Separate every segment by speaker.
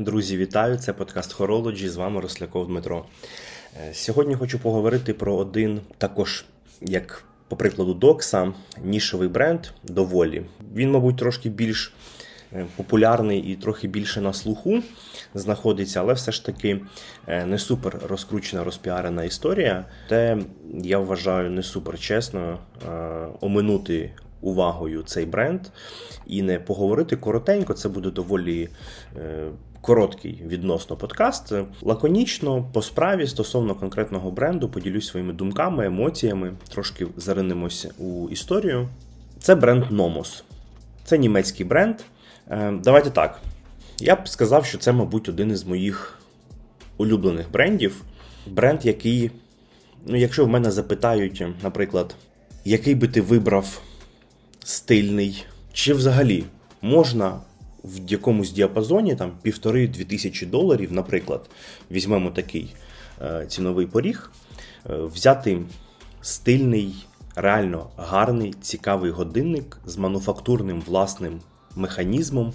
Speaker 1: Друзі, вітаю! Це подкаст Horology, з вами Росляков Дмитро. Е, сьогодні хочу поговорити про один також, як по прикладу Докса, нішевий бренд доволі. Він, мабуть, трошки більш е, популярний і трохи більше на слуху знаходиться, але все ж таки е, не супер розкручена, розпіарена історія. Те я вважаю не супер чесно оминути увагою цей бренд і не поговорити коротенько. Це буде доволі. Короткий відносно подкаст, лаконічно по справі стосовно конкретного бренду поділюсь своїми думками, емоціями, трошки заринемося у історію. Це бренд Nomos. Це німецький бренд. Е, давайте так. Я б сказав, що це, мабуть, один із моїх улюблених брендів. Бренд, який, ну, якщо в мене запитають, наприклад, який би ти вибрав стильний, чи взагалі можна в якомусь діапазоні, там півтори-дві тисячі доларів, наприклад, візьмемо такий е, ціновий поріг, е, взяти стильний, реально гарний, цікавий годинник з мануфактурним власним механізмом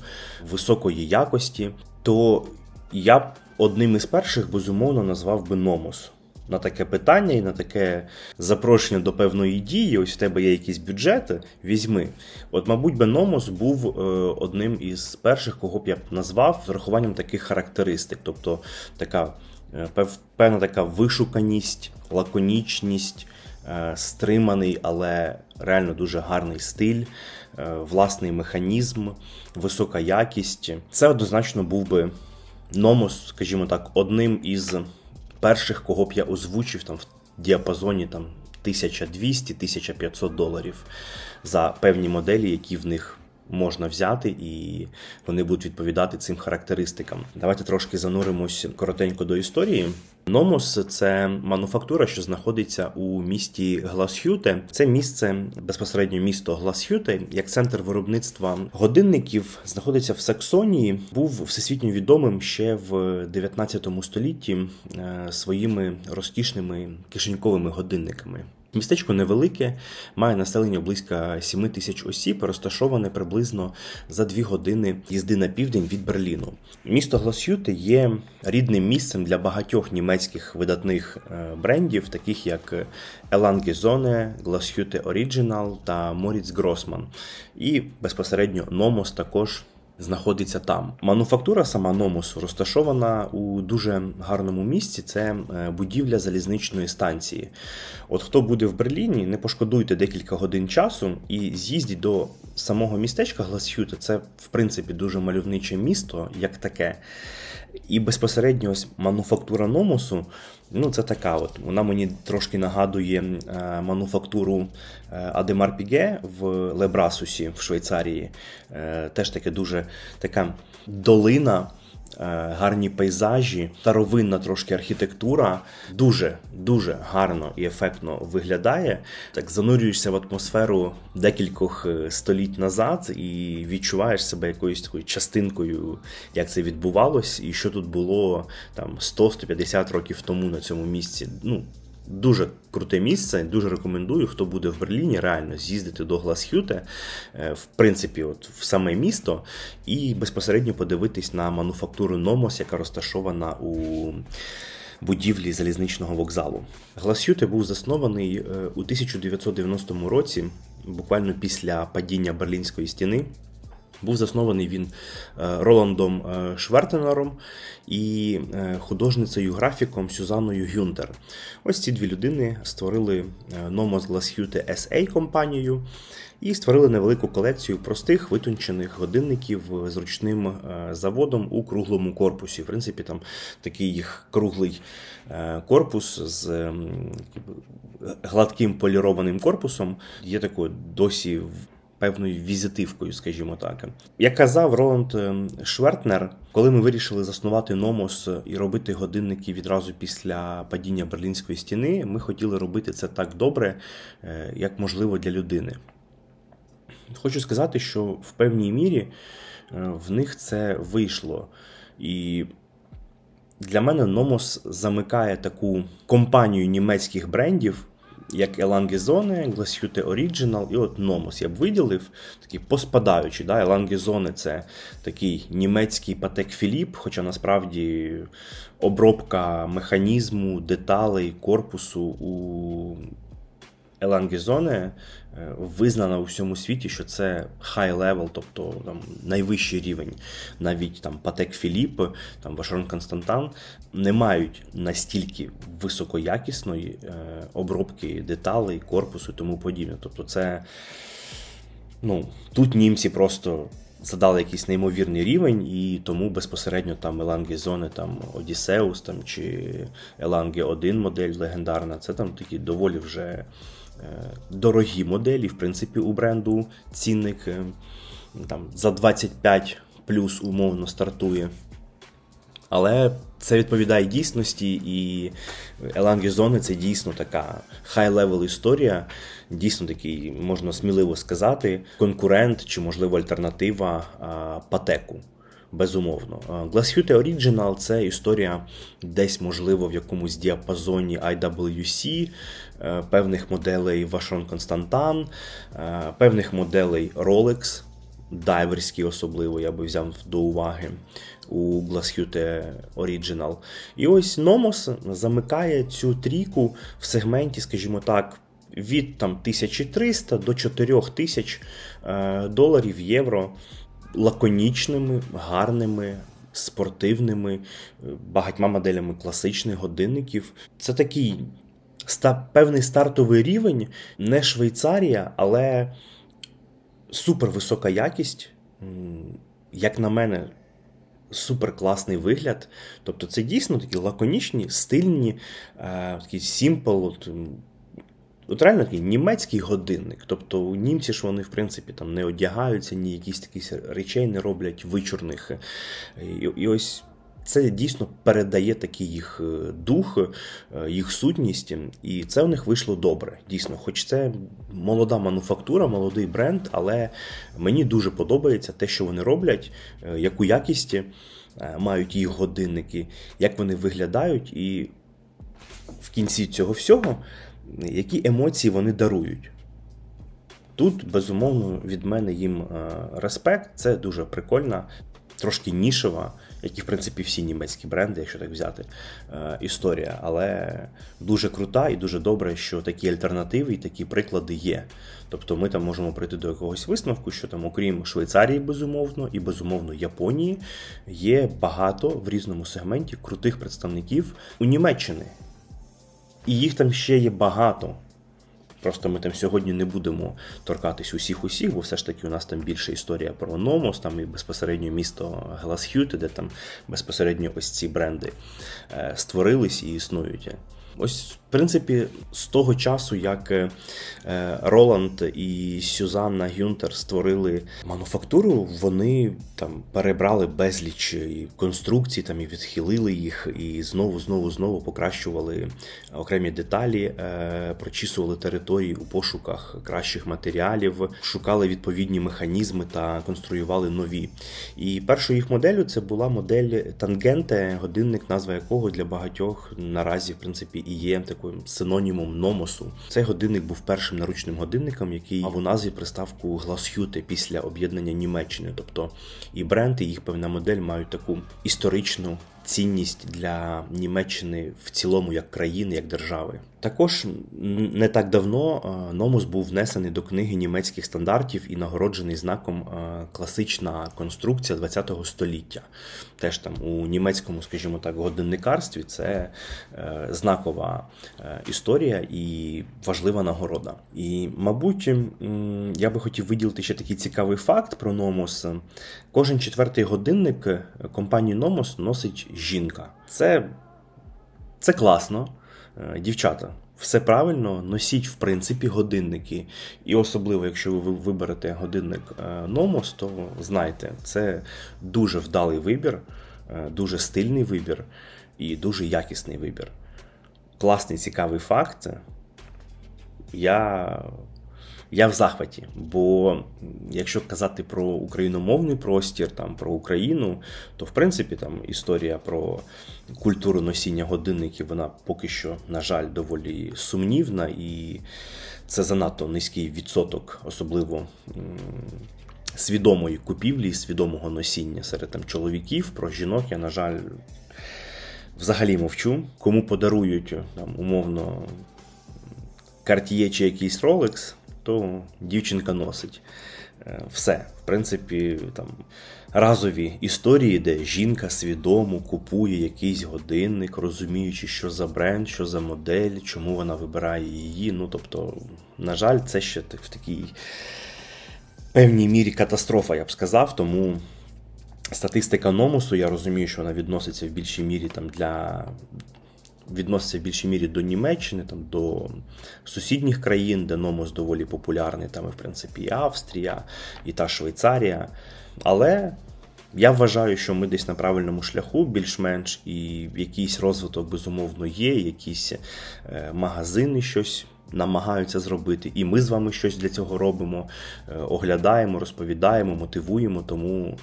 Speaker 1: високої якості, то я б одним із перших безумовно назвав би Номос на таке питання і на таке запрошення до певної дії, ось в тебе є якісь бюджети, візьми. От, мабуть, Беномос був е, одним із перших, кого б я б назвав з урахуванням таких характеристик. Тобто така е, певна така вишуканість, лаконічність, е, стриманий, але реально дуже гарний стиль. Власний механізм, висока якість. Це однозначно був би Номос, скажімо так, одним із перших, кого б я озвучив там в діапазоні там 1200-1500 доларів за певні моделі, які в них можна взяти, і вони будуть відповідати цим характеристикам. Давайте трошки зануримось коротенько до історії. Номос це мануфактура, що знаходиться у місті Гласхюте. Це місце безпосередньо місто Гласхюте, як центр виробництва годинників, знаходиться в Саксонії. Був всесвітньо відомим ще в 19 столітті е, своїми розкішними кишеньковими годинниками. Містечко невелике, має населення близько 7 тисяч осіб, розташоване приблизно за 2 години їзди на південь від Берліну. Місто Гласюти є рідним місцем для багатьох німецьких видатних е, брендів, таких як Елангезоне, Гласюте Оріджинал та Моріц Гросман. І безпосередньо Номос також знаходиться там. Мануфактура сама Номосу розташована у дуже гарному місці. Це е, будівля залізничної станції. От хто буде в Берліні, не пошкодуйте декілька годин часу і з'їздіть до самого містечка Гласхюта. Це, в принципі, дуже мальовниче місто, як таке. І безпосередньо ось мануфактура Номосу, ну це така. от, Вона мені трошки нагадує е, мануфактуру е, Адемар Піге в Лебрасусі в Швейцарії. Е, теж таке дуже така долина. Е, гарні пейзажі, старовинна трошки архітектура дуже дуже гарно і ефектно виглядає. Так занурюєшся в атмосферу декількох е, століть назад і відчуваєш себе якоюсь такою частинкою, як це відбувалось, і що тут було там 100-150 років тому на цьому місці. Ну, Дуже круте місце, дуже рекомендую, хто буде в Берліні, реально з'їздити до Гласхюте, е, в принципі, от в саме місто, і безпосередньо подивитись на мануфактуру Номос, яка розташована у будівлі залізничного вокзалу. Гласхюте був заснований е, у 1990 році, буквально після падіння Берлінської стіни. Був заснований він е, Роландом е, Швертенером і е, художницею графіком Сюзанною Гюнтер. Ось ці дві людини створили Nomos Glashütte SA компанію і створили невелику колекцію простих витончених годинників з ручним заводом у круглому корпусі. В принципі, там такий їх круглий корпус з гладким полірованим корпусом. Є такою досі певною візитивкою, скажімо так. Як казав Роланд е, Швертнер, коли ми вирішили заснувати Номос і робити годинники відразу після падіння Берлінської стіни, ми хотіли робити це так добре, е, як можливо для людини. Хочу сказати, що в певній мірі е, в них це вийшло. І для мене Номос замикає таку компанію німецьких брендів як Елангізони, Glashute Original і от Nomos. Я б виділив такі поспадаючі. Да? Елангізони це такий німецький патек Філіп, хоча насправді обробка механізму, деталей, корпусу у Елангізоне визнана у всьому світі, що це level, тобто там найвищий рівень. Навіть там Патек Філіп, там Вашон Константан не мають настільки високоякісної е, обробки деталей, корпусу і тому подібне. Тобто, це ну, тут німці просто. Задали якийсь неймовірний рівень, і тому безпосередньо там Еланги Зони, там Одіссеус там, чи Еланги 1 модель легендарна, це там такі доволі вже дорогі моделі, в принципі, у бренду цінник е, там, за 25 плюс умовно стартує. Але це відповідає дійсності, і A. Lange & Söhne це дійсно така high-level історія, дійсно такий, можна сміливо сказати, конкурент чи, можливо, альтернатива Patek у безумовно. Glashütte Original це історія десь, можливо, в якомусь діапазоні IWC, е, певних моделей Vacheron Constantin, е, певних моделей Rolex, дайверські особливо, я би взяв до уваги. У Glassfute Original. І ось Nomos замикає цю трійку в сегменті, скажімо так, від там 1300 до 4000 е, доларів євро лаконічними, гарними, спортивними, е, багатьма моделями класичних годинників. Це такий певний стартовий рівень, не Швейцарія, але супервисока якість. Як на мене, супер класний вигляд. Тобто це дійсно такі лаконічні, стильні, е, такі сімпл. От реально такий німецький годинник. Тобто у німці ж вони, в принципі, там не одягаються, ні якісь такі речей не роблять вичурних. І, і ось це дійсно передає такий їх е, дух, е, їх сутність, і це у них вийшло добре. Дійсно, хоч це молода мануфактура, молодий бренд, але мені дуже подобається те, що вони роблять, е, яку якість мають їх годинники, як вони виглядають, і в кінці цього всього які емоції вони дарують. Тут, безумовно, від мене їм е, респект, це дуже прикольна, трошки нішева, як і, в принципі, всі німецькі бренди, якщо так взяти, е, історія. Але дуже крута і дуже добре, що такі альтернативи і такі приклади є. Тобто ми там можемо прийти до якогось висновку, що там, окрім Швейцарії, безумовно, і безумовно Японії, є багато в різному сегменті крутих представників у Німеччини. І їх там ще є багато. Просто ми там сьогодні не будемо торкатись усіх-усіх, бо все ж таки у нас там більше історія про Номос, там і безпосередньо місто Гласхюти, де там безпосередньо ось ці бренди е, створились і існують. Ось, принципі, з того часу, як е, Роланд і Сюзанна Гюнтер створили мануфактуру, вони там перебрали безліч конструкцій, там і відхилили їх, і знову, знову, знову покращували окремі деталі, е, прочісували території у пошуках кращих матеріалів, шукали відповідні механізми та конструювали нові. І першою їх моделлю це була модель Тангенте, годинник, назва якого для багатьох наразі, в принципі, і є таким синонімом номосу. Цей годинник був першим наручним годинником, який мав у назві приставку Гласхюте після об'єднання Німеччини. Тобто і бренд, і їх певна модель мають таку історичну цінність для Німеччини в цілому як країни, як держави. Також не так давно е, Номус був внесений до книги німецьких стандартів і нагороджений знаком е, класична конструкція ХХ століття. Теж там у німецькому, скажімо так, годинникарстві це е, знакова історія і важлива нагорода. І, мабуть, я би хотів виділити ще такий цікавий факт про Номус. Кожен четвертий годинник компанії Номус носить жінка. Це, Це класно. Е, дівчата, все правильно, носіть, в принципі, годинники. І особливо, якщо ви виберете годинник е, Номос, то знайте, це дуже вдалий вибір, е, дуже стильний вибір і дуже якісний вибір. Класний цікавий факт. Я я в захваті. Бо якщо казати про україномовний простір, там про Україну, то в принципі там історія про культуру носіння годинників, вона поки що, на жаль, доволі сумнівна, і це занадто низький відсоток, особливо. Свідомої купівлі, свідомого носіння серед там чоловіків про жінок, я, на жаль, взагалі мовчу. Кому подарують там, умовно Cartier чи якийсь Rolex, то дівчинка носить. Е, все, в принципі, там разові історії, де жінка свідомо купує якийсь годинник, розуміючи, що за бренд, що за модель, чому вона вибирає її. Ну, тобто, на жаль, це ще в такій певній мірі катастрофа, я б сказав. Тому статистика Номусу, я розумію, що вона відноситься в більшій мірі там для відноситься в більшій мірі до Німеччини, там, до сусідніх країн, де Номос доволі популярний, там, в принципі, і Австрія, і та Швейцарія. Але я вважаю, що ми десь на правильному шляху, більш-менш, і якийсь розвиток, безумовно, є, якісь е, магазини щось. Намагаються зробити, і ми з вами щось для цього робимо, е, оглядаємо, розповідаємо, мотивуємо. Тому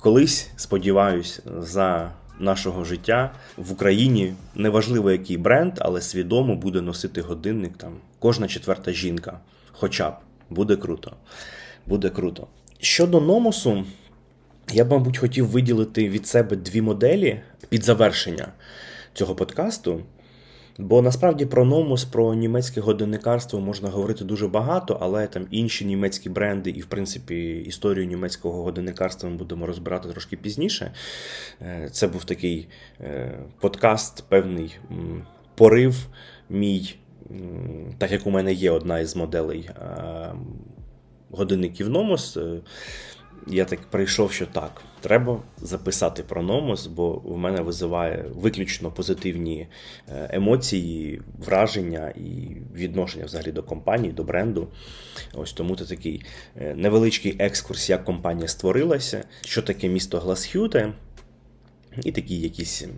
Speaker 1: колись сподіваюсь, за нашого життя в Україні неважливо який бренд, але свідомо буде носити годинник там кожна четверта жінка. Хоча б буде круто. Буде круто. Щодо номосу, я б, мабуть, хотів виділити від себе дві моделі під завершення цього подкасту. Бо насправді про Номус, про німецьке годинникарство можна говорити дуже багато, але там інші німецькі бренди, і, в принципі, історію німецького годинникарства ми будемо розбирати трошки пізніше. Е, це був такий е, подкаст, певний порив мій, так як у мене є одна із моделей е, годинників Номус я так прийшов, що так, треба записати про Номос, бо в мене визиває виключно позитивні е, емоції, враження і відношення взагалі до компанії, до бренду. Ось тому це такий е, невеличкий екскурс, як компанія створилася, що таке місто Гласхюте, і такі якісь е,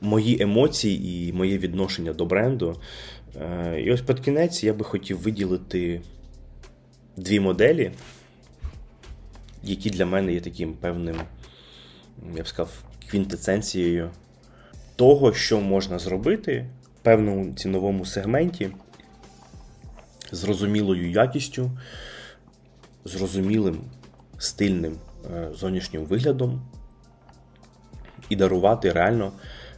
Speaker 1: мої емоції і моє відношення до бренду. І ось під кінець я би хотів виділити дві моделі які для мене є таким певним, я б сказав, квінтесенцією того, що можна зробити в певному ціновому сегменті, зрозумілою якістю, зрозумілим стильним е, зовнішнім виглядом і дарувати реально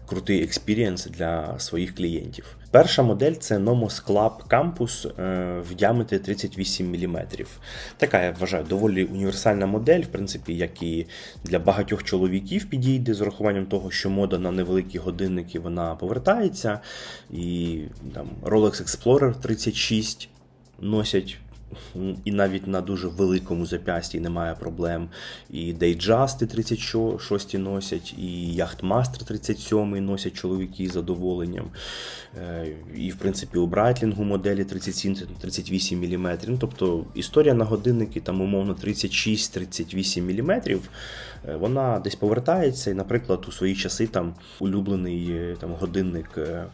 Speaker 1: крутий experience для своїх клієнтів. Перша модель це Nomos Club Campus е, в діаметрі 38 мм. Така, я вважаю, доволі універсальна модель, в принципі, як і для багатьох чоловіків підійде з урахуванням того, що мода на невеликі годинники вона повертається. І там Rolex Explorer 36 носять і навіть на дуже великому зап'ясті немає проблем. І Дейджасти 36 носять, і Яхтмастер 37 носять чоловіки з задоволенням. Е, і, в принципі, у Брайтлінгу моделі 37-38 мм. Ну, Тобто історія на годинники там, умовно, 36-38 мм. Вона десь повертається. І, наприклад, у свої часи там улюблений е, там, годинник е,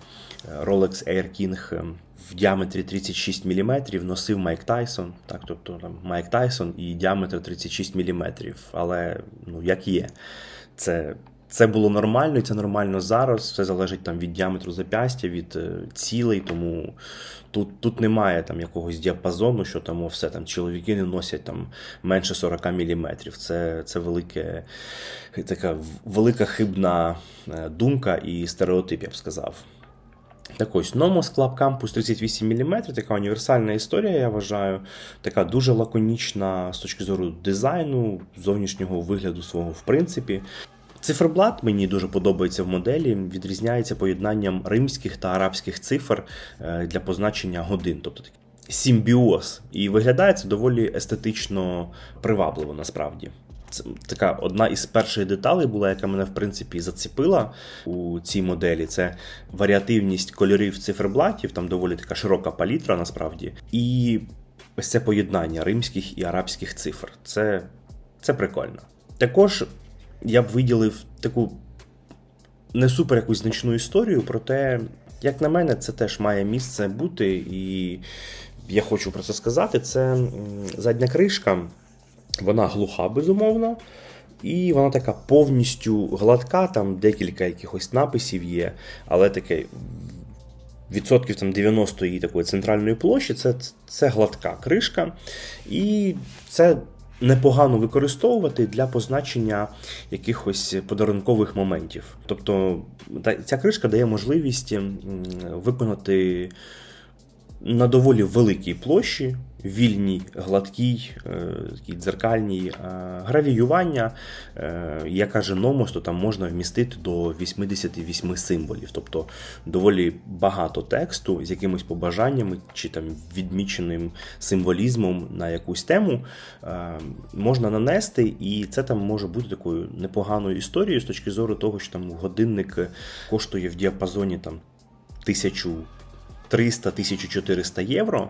Speaker 1: Rolex Air King в діаметрі 36 мм носив Майк Тайсон. Так, тобто там Майк Тайсон і діаметр 36 мм. Але ну, як є, це. Це було нормально, і це нормально зараз. Все залежить там від діаметру запястя, від е, цілей, тому тут тут немає там якогось діапазону, що там все там чоловіки не носять там менше 40 мм. Це це велике, така велика хибна е, думка і стереотип, я б сказав. Так ось Nomos Club Campus 38 мм, така універсальна історія, я вважаю, така дуже лаконічна з точки зору дизайну, зовнішнього вигляду свого, в принципі. Циферблат мені дуже подобається в моделі, відрізняється поєднанням римських та арабських цифр е, для позначення годин. тобто Симбіоз. І виглядає це доволі естетично привабливо насправді. Це така одна із перших деталей була, яка мене в принципі зацепила у цій моделі. Це варіативність кольорів циферблатів, там доволі така широка палітра насправді. І ось це поєднання римських і арабських цифр. Це, Це прикольно. Також я б виділив таку не супер якусь значну історію, проте, як на мене, це теж має місце бути. І я хочу про це сказати, це задня кришка, вона глуха, безумовно. І вона така повністю гладка, там декілька якихось написів є, але таке відсотків там 90 її такої центральної площі це, це гладка кришка. І це непогано використовувати для позначення якихось подарункових моментів. Тобто ця кришка дає можливість виконати на доволі великій площі, вільній, гладкій, е, такій дзеркальній е, гравіювання, е, як каже Номос, то там можна вмістити до 88 символів, тобто доволі багато тексту з якимись побажаннями чи там відміченим символізмом на якусь тему можна нанести, і це там може бути такою непоганою історією з точки зору того, що там годинник коштує в діапазоні там тисячу. 300-1400 євро.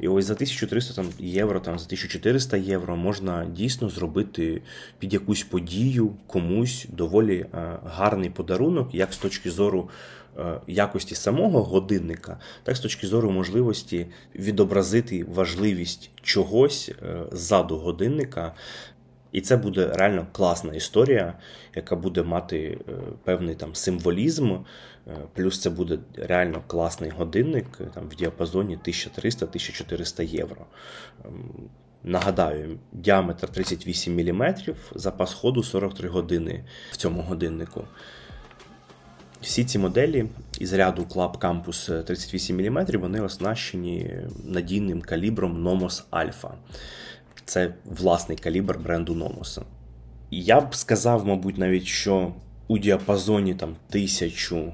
Speaker 1: І ось за 1300 там, євро, там, за 1400 євро можна дійсно зробити під якусь подію комусь доволі е, гарний подарунок, як з точки зору е, якості самого годинника, так з точки зору можливості відобразити важливість чогось е, ззаду годинника. І це буде реально класна історія, яка буде мати певний там символізм. Е, плюс це буде реально класний годинник е, там в діапазоні 1300-1400 євро. Ем, нагадаю, діаметр 38 мм, запас ходу 43 години в цьому годиннику. Всі ці моделі із ряду Club Campus 38 мм вони оснащені надійним калібром Nomos Alpha. Це власний калібр бренду Номоса. Я б сказав, мабуть, навіть, що у діапазоні там тисячу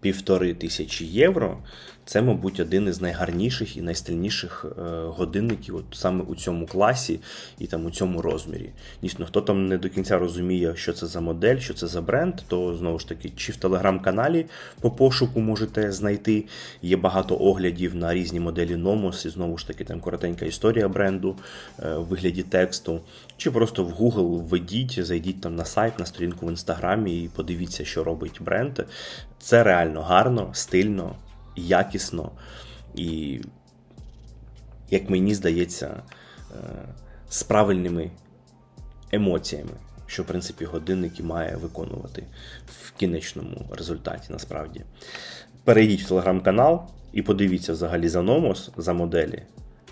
Speaker 1: півтори тисячі євро. Це, мабуть, один із найгарніших і найстильніших е, годинників от саме у цьому класі і там у цьому розмірі. Дійсно, хто там не до кінця розуміє, що це за модель, що це за бренд, то знову ж таки, чи в телеграм-каналі по пошуку можете знайти. Є багато оглядів на різні моделі Nomos, і знову ж таки, там коротенька історія бренду е, в вигляді тексту. Чи просто в Google введіть, зайдіть там на сайт, на сторінку в інстаграмі і подивіться, що робить бренд. Це реально гарно, стильно якісно і, як мені здається, е, з правильними емоціями, що, в принципі, годинник і має виконувати в кінечному результаті, насправді. Перейдіть в телеграм-канал і подивіться взагалі за Номос, за моделі.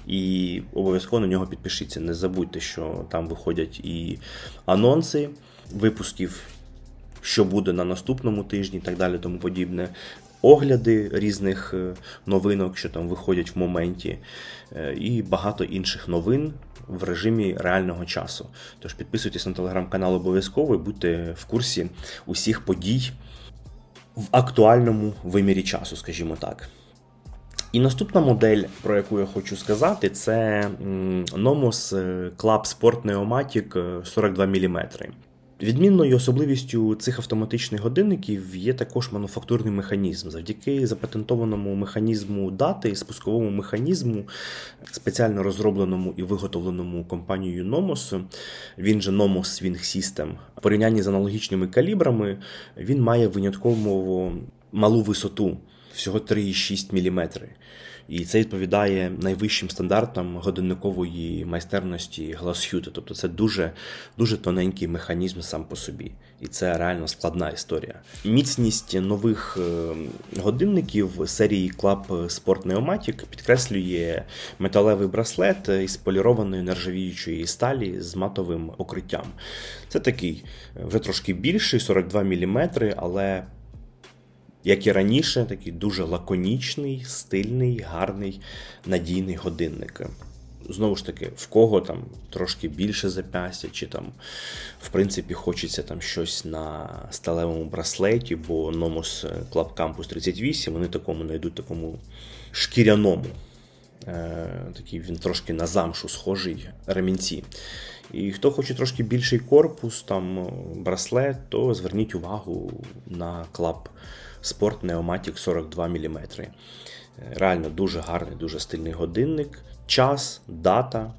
Speaker 1: І обов'язково на нього підпишіться. Не забудьте, що там виходять і анонси випусків, що буде на наступному тижні і так далі, тому подібне огляди різних е, новинок, що там виходять в моменті, е, і багато інших новин в режимі реального часу. Тож підписуйтесь на телеграм-канал обов'язково і будьте в курсі усіх подій в актуальному вимірі часу, скажімо так. І наступна модель, про яку я хочу сказати, це Nomos Club Sport Pneumatic 42 мм. Відмінною особливістю цих автоматичних годинників є також мануфактурний механізм. Завдяки запатентованому механізму дати, спусковому механізму, спеціально розробленому і виготовленому компанією Nomos, він же Nomos Swing System, в порівнянні з аналогічними калібрами, він має винятково малу висоту, всього 3,6 мм. І це відповідає найвищим стандартам годинникової майстерності Glass Тобто це дуже дуже тоненький механізм сам по собі. І це реально складна історія. Міцність нових е, годинників серії Club Sport Pneumatic підкреслює металевий браслет із полірованої нержавіючої сталі з матовим покриттям. Це такий е, вже трошки більший, 42 мм, але як і раніше, такий дуже лаконічний, стильний, гарний, надійний годинник. Знову ж таки, в кого там трошки більше запястя, чи там, в принципі, хочеться там щось на сталевому браслеті, бо Nomos Club Campus 38 вони такому знайдуть такому шкіряному. Е, такий він трошки на замшу схожий ремінці. І хто хоче трошки більший корпус, там браслет, то зверніть увагу на Club Sport Pneumatic 42 мм. Реально дуже гарний, дуже стильний годинник. Час, дата,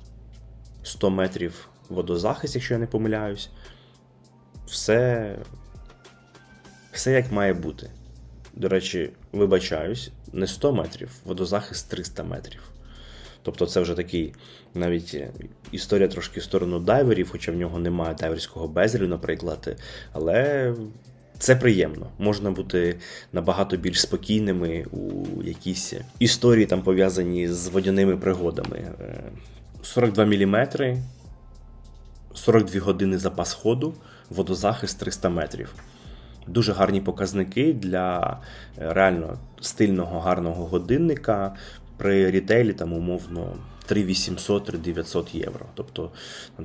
Speaker 1: 100 метрів водозахист, якщо я не помиляюсь. Все, Все як має бути. До речі, вибачаюсь, не 100 метрів, водозахист 300 метрів. Тобто це вже такий навіть е, історія трошки в сторону дайверів, хоча в нього немає дайверського безелю, наприклад. Але це приємно. Можна бути набагато більш спокійними у якійсь історії, там пов'язані з водяними пригодами. 42 мм, 42 години запас ходу, водозахист 300 метрів. Дуже гарні показники для е, реально стильного гарного годинника при рітейлі там умовно 3800-3900 євро. Тобто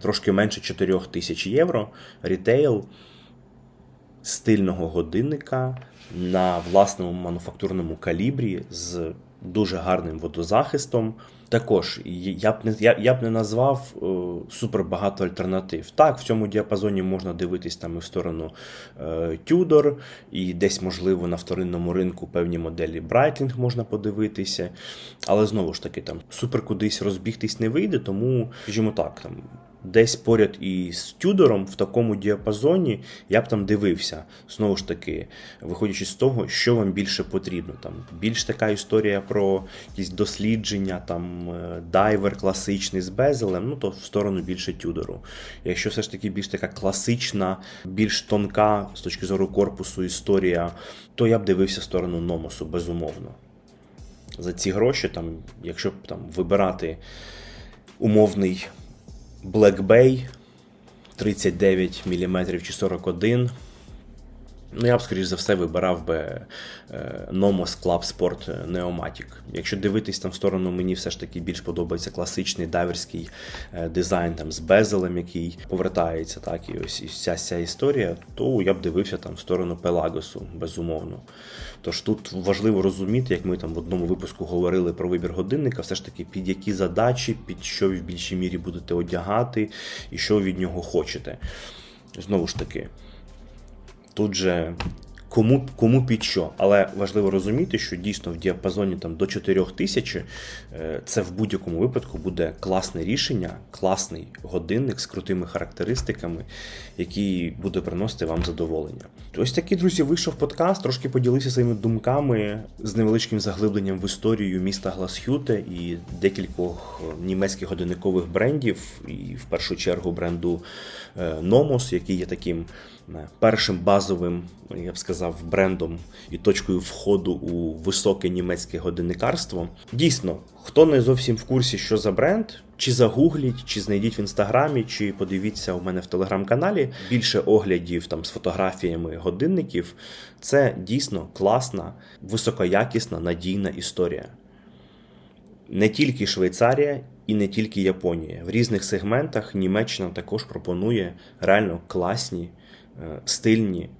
Speaker 1: трошки менше 4 тисяч євро. Рітейл стильного годинника на власному мануфактурному калібрі з дуже гарним водозахистом. Також я б не я, я б не назвав е, супер багато альтернатив. Так, в цьому діапазоні можна дивитись там і в сторону е, Tudor, і десь, можливо, на вторинному ринку певні моделі Breitling можна подивитися. Але знову ж таки, там супер кудись розбігтись не вийде, тому, скажімо так, там десь поряд із Тюдором в такому діапазоні я б там дивився. Знову ж таки, виходячи з того, що вам більше потрібно. Там Більш така історія про якісь дослідження, там е, дайвер класичний з безелем, ну то в сторону більше Тюдору. Якщо все ж таки більш така класична, більш тонка з точки зору корпусу історія, то я б дивився в сторону Номосу, безумовно. За ці гроші, там, якщо б там вибирати умовний Black Bay 39 мм чи 41 Ну, я б, скоріш за все, вибирав би е, Nomos Club Sport Neomatic. Якщо дивитись там в сторону, мені все ж таки більш подобається класичний дайверський е, дизайн там з безелем, який повертається, так, і ось і вся ця історія, то я б дивився там в сторону Пелагосу, безумовно. Тож тут важливо розуміти, як ми там в одному випуску говорили про вибір годинника, все ж таки під які задачі, під що ви в більшій мірі будете одягати і що ви від нього хочете. Знову ж таки. Тут же кому кому під що. Але важливо розуміти, що дійсно в діапазоні там до 4 тисяч е, це в будь-якому випадку буде класне рішення, класний годинник з крутими характеристиками, який буде приносити вам задоволення. Ось такий, друзі, вийшов подкаст, трошки поділився своїми думками з невеличким заглибленням в історію міста Гласхюте і декількох німецьких годинникових брендів, і в першу чергу бренду Nomos, е, який є таким першим базовим, я б сказав, брендом і точкою входу у високе німецьке годинникарство. Дійсно, хто не зовсім в курсі, що за бренд, чи загугліть, чи знайдіть в інстаграмі, чи подивіться у мене в телеграм-каналі більше оглядів там з фотографіями годинників. Це дійсно класна, високоякісна, надійна історія. Не тільки Швейцарія і не тільки Японія. В різних сегментах Німеччина також пропонує реально класні. Е, стильні,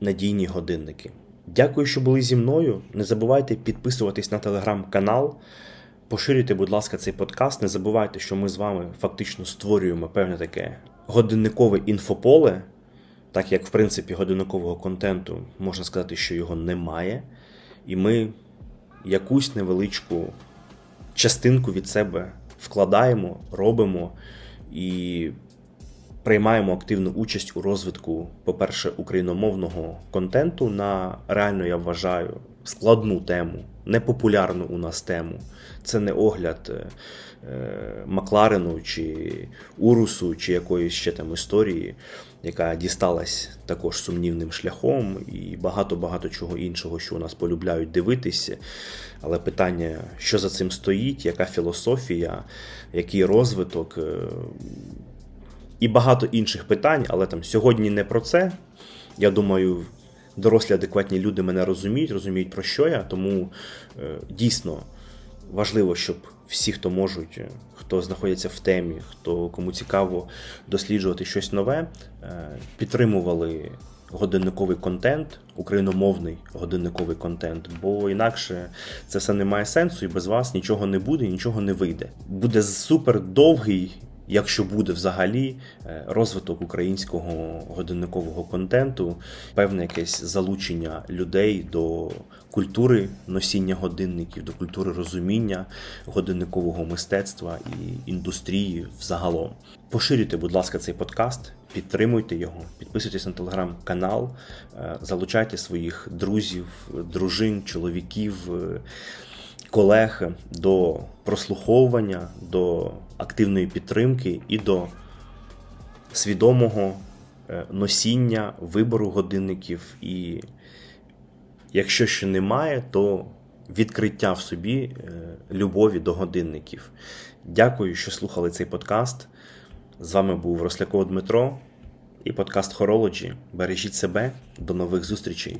Speaker 1: надійні годинники. Дякую, що були зі мною. Не забувайте підписуватись на телеграм-канал. Поширюйте, будь ласка, цей подкаст. Не забувайте, що ми з вами фактично створюємо певне таке годинникове інфополе, так як, в принципі, годинникового контенту можна сказати, що його немає. І ми якусь невеличку частинку від себе вкладаємо, робимо і приймаємо активну участь у розвитку, по-перше, україномовного контенту на реально, я вважаю, складну тему, непопулярну у нас тему. Це не огляд е, Макларену чи Урусу, чи якоїсь ще там історії, яка дісталась також сумнівним шляхом, і багато-багато чого іншого, що у нас полюбляють дивитися. Але питання, що за цим стоїть, яка філософія, який розвиток. Е, і багато інших питань, але там сьогодні не про це. Я думаю, дорослі адекватні люди мене розуміють, розуміють про що я, тому е, дійсно важливо, щоб всі, хто можуть, хто знаходиться в темі, хто кому цікаво досліджувати щось нове, е, підтримували. Годинниковий контент, україномовний годинниковий контент, бо інакше це все не має сенсу, і без вас нічого не буде, нічого не вийде. Буде супер довгий якщо буде взагалі е, розвиток українського годинникового контенту, певне якесь залучення людей до культури носіння годинників, до культури розуміння годинникового мистецтва і індустрії взагалом. Поширюйте, будь ласка, цей подкаст, підтримуйте його, підписуйтесь на телеграм-канал, е, залучайте своїх друзів, дружин, чоловіків, е, колег до прослуховування, до активної підтримки і до свідомого е, носіння, вибору годинників. І якщо ще немає, то відкриття в собі е, любові до годинників. Дякую, що слухали цей подкаст. З вами був Росляков Дмитро і подкаст Horology. Бережіть себе. До нових зустрічей!